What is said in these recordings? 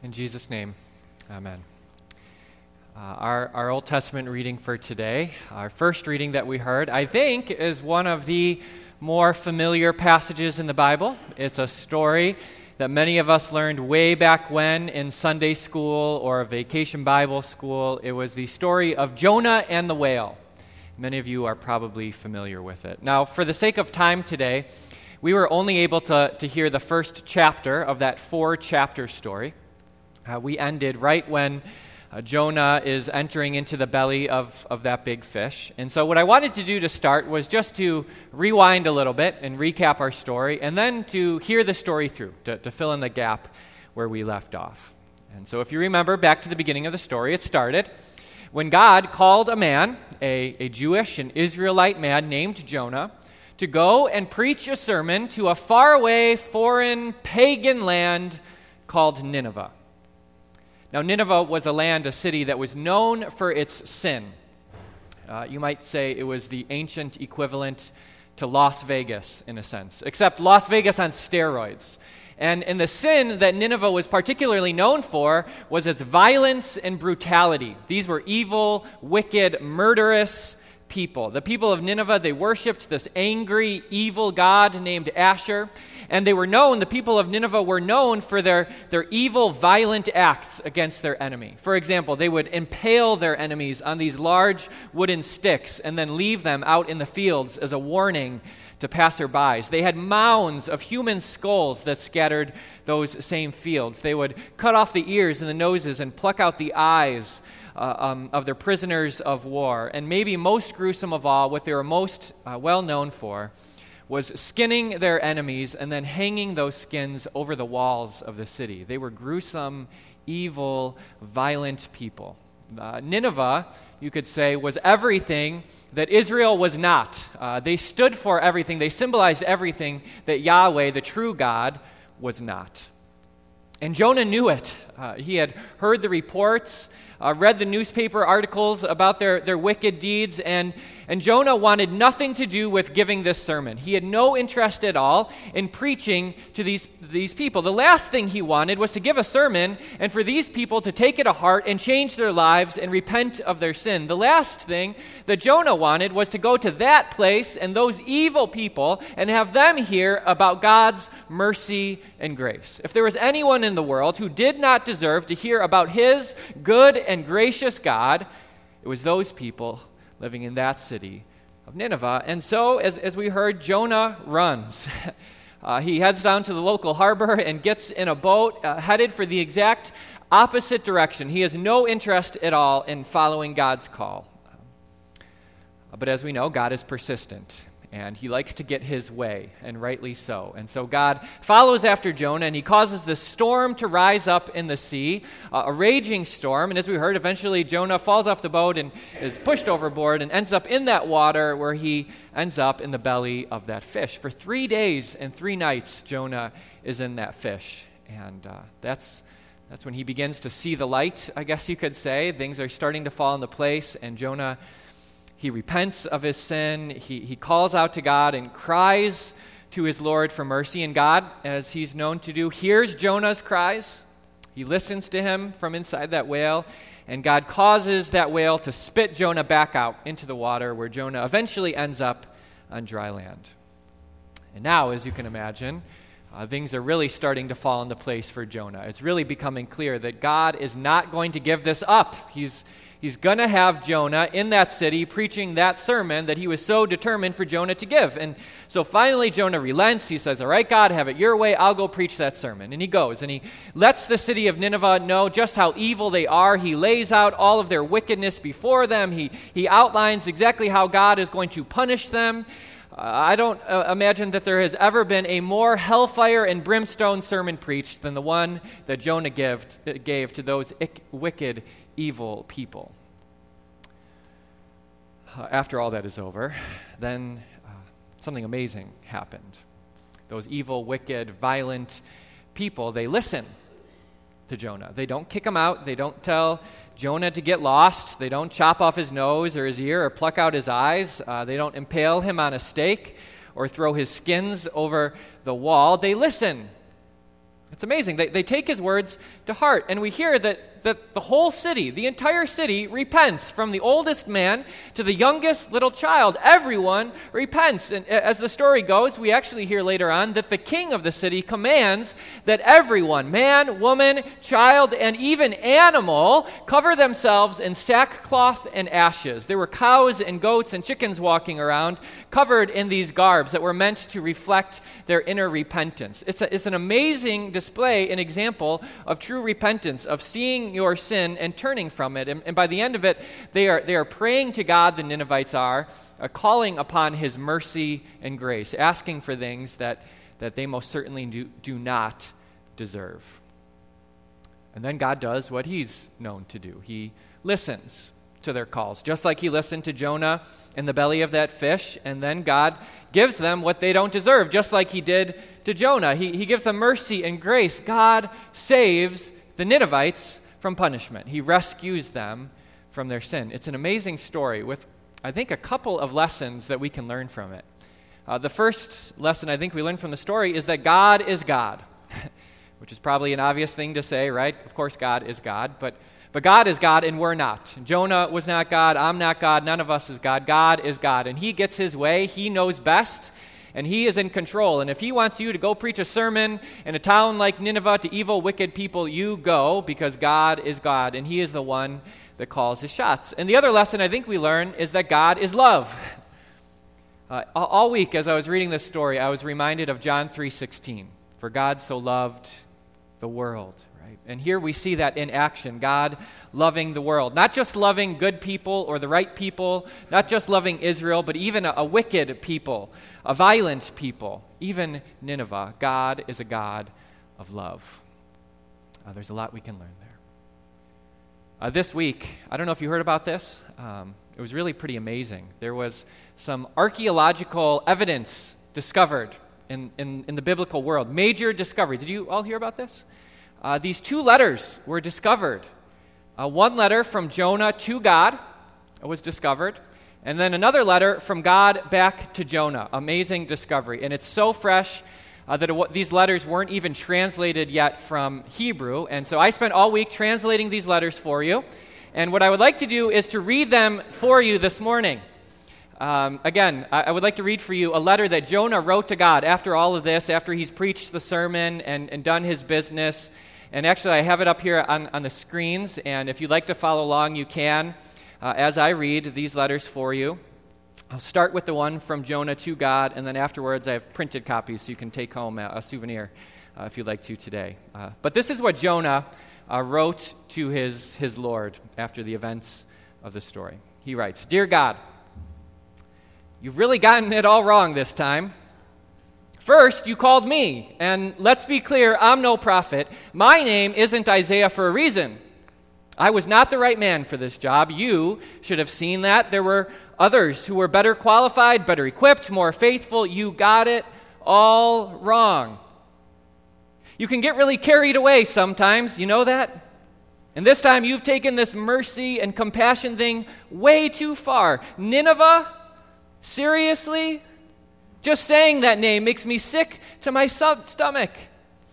In Jesus' name, amen. Uh, our, our Old Testament reading for today, our first reading that we heard, I think is one of the more familiar passages in the Bible. It's a story that many of us learned way back when in Sunday school or vacation Bible school. It was the story of Jonah and the whale. Many of you are probably familiar with it. Now, for the sake of time today, we were only able to, to hear the first chapter of that four chapter story. Uh, we ended right when uh, Jonah is entering into the belly of, of that big fish. And so, what I wanted to do to start was just to rewind a little bit and recap our story, and then to hear the story through, to, to fill in the gap where we left off. And so, if you remember back to the beginning of the story, it started when God called a man, a, a Jewish and Israelite man named Jonah, to go and preach a sermon to a faraway, foreign, pagan land called Nineveh. Now, Nineveh was a land, a city that was known for its sin. Uh, you might say it was the ancient equivalent to Las Vegas, in a sense, except Las Vegas on steroids. And, and the sin that Nineveh was particularly known for was its violence and brutality. These were evil, wicked, murderous, people. The people of Nineveh, they worshiped this angry, evil god named Ashur. And they were known, the people of Nineveh were known for their, their evil, violent acts against their enemy. For example, they would impale their enemies on these large wooden sticks and then leave them out in the fields as a warning to passerbys. They had mounds of human skulls that scattered those same fields. They would cut off the ears and the noses and pluck out the eyes uh, um, of their prisoners of war. And maybe most gruesome of all, what they were most uh, well known for, was skinning their enemies and then hanging those skins over the walls of the city. They were gruesome, evil, violent people. Uh, Nineveh, you could say, was everything that Israel was not. Uh, they stood for everything, they symbolized everything that Yahweh, the true God, was not. And Jonah knew it. Uh, he had heard the reports uh, read the newspaper articles about their, their wicked deeds, and, and Jonah wanted nothing to do with giving this sermon. He had no interest at all in preaching to these, these people. The last thing he wanted was to give a sermon and for these people to take it to heart and change their lives and repent of their sin. The last thing that Jonah wanted was to go to that place and those evil people and have them hear about God's mercy and grace. If there was anyone in the world who did not deserve to hear about his good and gracious God, it was those people living in that city of Nineveh. And so, as, as we heard, Jonah runs. Uh, he heads down to the local harbor and gets in a boat uh, headed for the exact opposite direction. He has no interest at all in following God's call. But as we know, God is persistent and he likes to get his way, and rightly so. And so God follows after Jonah, and he causes the storm to rise up in the sea, uh, a raging storm. And as we heard, eventually Jonah falls off the boat and is pushed overboard and ends up in that water where he ends up in the belly of that fish. For three days and three nights, Jonah is in that fish. And uh, that's. That's when he begins to see the light, I guess you could say. Things are starting to fall into place, and Jonah he repents of his sin. He, he calls out to God and cries to his Lord for mercy. And God, as he's known to do, hears Jonah's cries. He listens to him from inside that whale. And God causes that whale to spit Jonah back out into the water, where Jonah eventually ends up on dry land. And now, as you can imagine, uh, things are really starting to fall into place for Jonah. It's really becoming clear that God is not going to give this up. He's, he's going to have Jonah in that city preaching that sermon that he was so determined for Jonah to give. And so finally, Jonah relents. He says, All right, God, have it your way. I'll go preach that sermon. And he goes and he lets the city of Nineveh know just how evil they are. He lays out all of their wickedness before them, he, he outlines exactly how God is going to punish them. I don't uh, imagine that there has ever been a more hellfire and brimstone sermon preached than the one that Jonah gave, gave to those wicked evil people. Uh, after all that is over, then uh, something amazing happened. Those evil, wicked, violent people, they listen to Jonah. They don't kick him out. They don't tell Jonah to get lost. They don't chop off his nose or his ear or pluck out his eyes. Uh, they don't impale him on a stake or throw his skins over the wall. They listen It's amazing. They, they take his words to heart, and we hear that that the whole city, the entire city, repents from the oldest man to the youngest little child. Everyone repents. And uh, as the story goes, we actually hear later on that the king of the city commands that everyone, man, woman, child, and even animal, cover themselves in sackcloth and ashes. There were cows and goats and chickens walking around covered in these garbs that were meant to reflect their inner repentance. It's, a, it's an amazing display, an example of true repentance, of seeing your sin and turning from it. And, and by the end of it, they are, they are praying to God, the Ninevites are, uh, calling upon his mercy and grace, asking for things that, that they most certainly do, do not deserve. And then God does what he's known to do he listens to their calls, just like he listened to Jonah in the belly of that fish. And then God gives them what they don't deserve, just like he did to Jonah. He, he gives them mercy and grace. God saves the Ninevites from punishment. He rescues them from their sin. It's an amazing story with, I think, a couple of lessons that we can learn from it. Uh, the first lesson I think we learn from the story is that God is God, which is probably an obvious thing to say, right? Of course, God is God, but, but God is God and we're not. Jonah was not God. I'm not God. None of us is God. God is God, and He gets His way. He knows best and he is in control. And if he wants you to go preach a sermon in a town like Nineveh to evil, wicked people, you go because God is God and he is the one that calls his shots. And the other lesson I think we learn is that God is love. Uh, all week as I was reading this story, I was reminded of John 3:16. For God so loved the world, right? And here we see that in action. God loving the world. Not just loving good people or the right people, not just loving Israel, but even a, a wicked people, a violent people, even Nineveh. God is a God of love. Uh, there's a lot we can learn there. Uh, this week, I don't know if you heard about this. Um, it was really pretty amazing. There was some archaeological evidence discovered in, in, in the biblical world, major discovery. Did you all hear about this? Uh, these two letters were discovered uh, one letter from Jonah to God was discovered, and then another letter from God back to Jonah. Amazing discovery. And it's so fresh uh, that these letters weren't even translated yet from Hebrew. And so I spent all week translating these letters for you. And what I would like to do is to read them for you this morning. Um, again, I, I, would like to read for you a letter that Jonah wrote to God after all of this, after he's preached the sermon and, and done his business. And actually, I have it up here on, on the screens, and if you'd like to follow along, you can uh, as I read these letters for you. I'll start with the one from Jonah to God, and then afterwards, I have printed copies so you can take home a, a souvenir uh, if you'd like to today. Uh, but this is what Jonah uh, wrote to his, his Lord after the events of the story. He writes Dear God, you've really gotten it all wrong this time. First, you called me, and let's be clear, I'm no prophet. My name isn't Isaiah for a reason. I was not the right man for this job. You should have seen that. There were others who were better qualified, better equipped, more faithful. You got it all wrong. You can get really carried away sometimes, you know that? And this time you've taken this mercy and compassion thing way too far. Nineveh? Seriously? Just saying that name makes me sick to my stomach.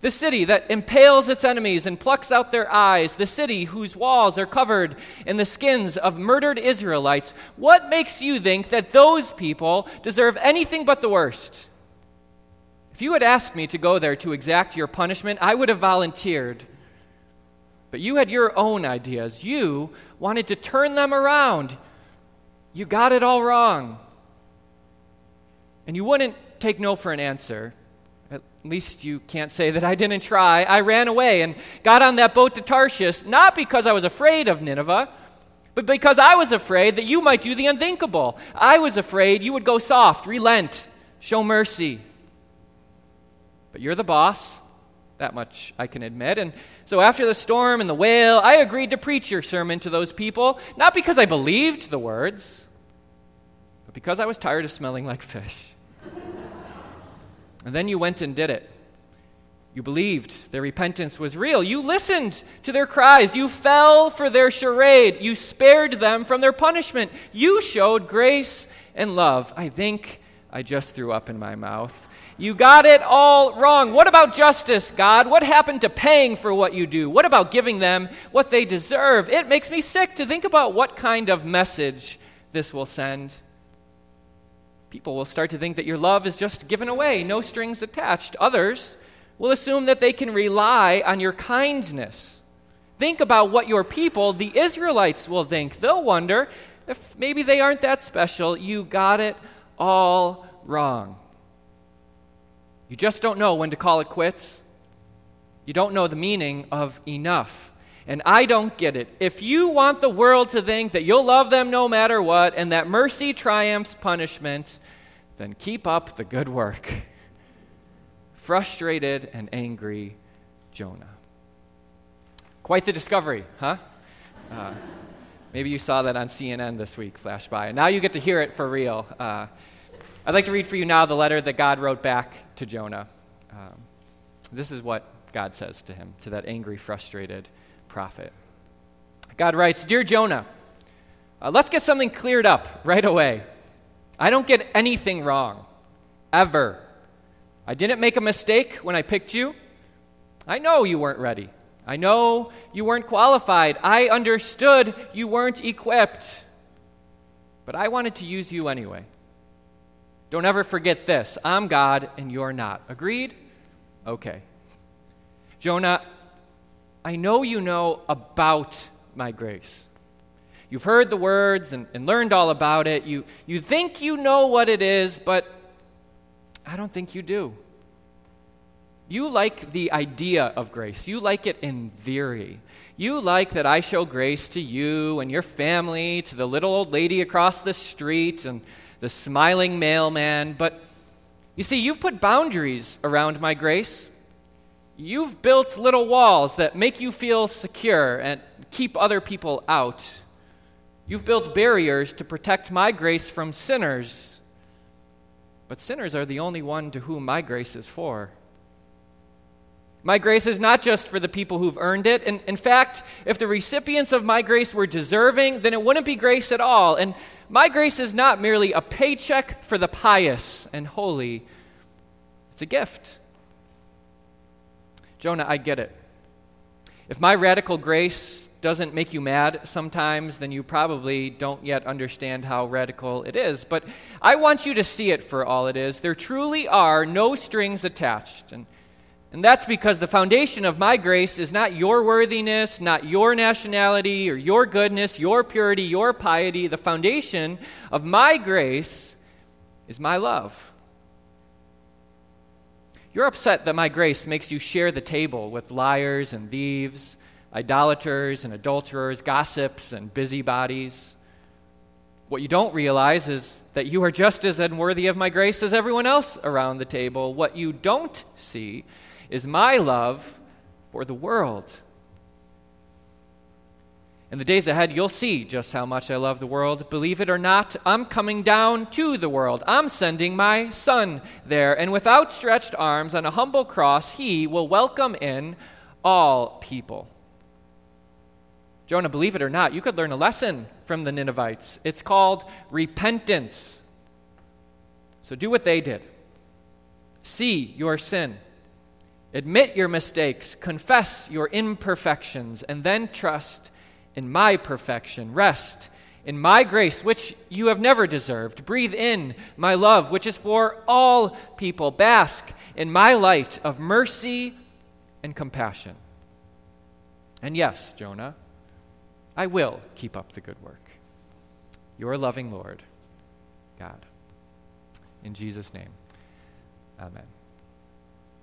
The city that impales its enemies and plucks out their eyes, the city whose walls are covered in the skins of murdered Israelites. What makes you think that those people deserve anything but the worst? If you had asked me to go there to exact your punishment, I would have volunteered. But you had your own ideas. You wanted to turn them around. You got it all wrong and you wouldn't take no for an answer, at least you can't say that I didn't try. I ran away and got on that boat to Tarshish, not because I was afraid of Nineveh, but because I was afraid that you might do the unthinkable. I was afraid you would go soft, relent, show mercy. But you're the boss, that much I can admit. And so after the storm and the whale, I agreed to preach your sermon to those people, not because I believed the words, but because I was tired of smelling like fish. And then you went and did it. You believed their repentance was real. You listened to their cries. You fell for their charade. You spared them from their punishment. You showed grace and love. I think I just threw up in my mouth. You got it all wrong. What about justice, God? What happened to paying for what you do? What about giving them what they deserve? It makes me sick to think about what kind of message this will send. People will start to think that your love is just given away, no strings attached. Others will assume that they can rely on your kindness. Think about what your people, the Israelites, will think. They'll wonder if maybe they aren't that special. You got it all wrong. You just don't know when to call it quits. You don't know the meaning of enough. And I don't get it. If you want the world to think that you'll love them no matter what and that mercy triumphs punishment, then keep up the good work. Frustrated and angry Jonah. Quite the discovery, huh? Uh, maybe you saw that on CNN this week, flash by. And now you get to hear it for real. Uh, I'd like to read for you now the letter that God wrote back to Jonah. Um, this is what God says to him, to that angry, frustrated prophet. God writes Dear Jonah, uh, let's get something cleared up right away. I don't get anything wrong, ever. I didn't make a mistake when I picked you. I know you weren't ready. I know you weren't qualified. I understood you weren't equipped. But I wanted to use you anyway. Don't ever forget this I'm God and you're not. Agreed? Okay. Jonah, I know you know about my grace. You've heard the words and, and, learned all about it. You, you think you know what it is, but I don't think you do. You like the idea of grace, you like it in theory. You like that I show grace to you and your family, to the little old lady across the street, and the smiling mailman. But you see, you've put boundaries around my grace. You've built little walls that make you feel secure and keep other people out. You've built barriers to protect my grace from sinners. But sinners are the only one to whom my grace is for. My grace is not just for the people who've earned it. And in fact, if the recipients of my grace were deserving, then it wouldn't be grace at all. And my grace is not merely a paycheck for the pious and holy, it's a gift. Jonah, I get it. If my radical grace doesn't make you mad sometimes, then you probably don't yet understand how radical it is. But I want you to see it for all it is. There truly are no strings attached. And and that's because the foundation of my grace is not your worthiness, not your nationality, or your goodness, your purity, your piety. The foundation of my grace is my love. You're upset that my grace makes you share the table with liars and thieves, idolaters and adulterers, gossips and busybodies. What you don't realize is that you are just as unworthy of my grace as everyone else around the table. What you don't see is my love for the world. In the days ahead, you'll see just how much I love the world. Believe it or not, I'm coming down to the world. I'm sending my son there. And with outstretched arms on a humble cross, he will welcome in all people. Jonah, believe it or not, you could learn a lesson from the Ninevites. It's called repentance. So do what they did see your sin Admit your mistakes, confess your imperfections, and then trust in my perfection. Rest in my grace, which you have never deserved. Breathe in my love, which is for all people. Bask in my light of mercy and compassion. And yes, Jonah, I will keep up the good work. Your loving Lord, God. In Jesus' name, amen.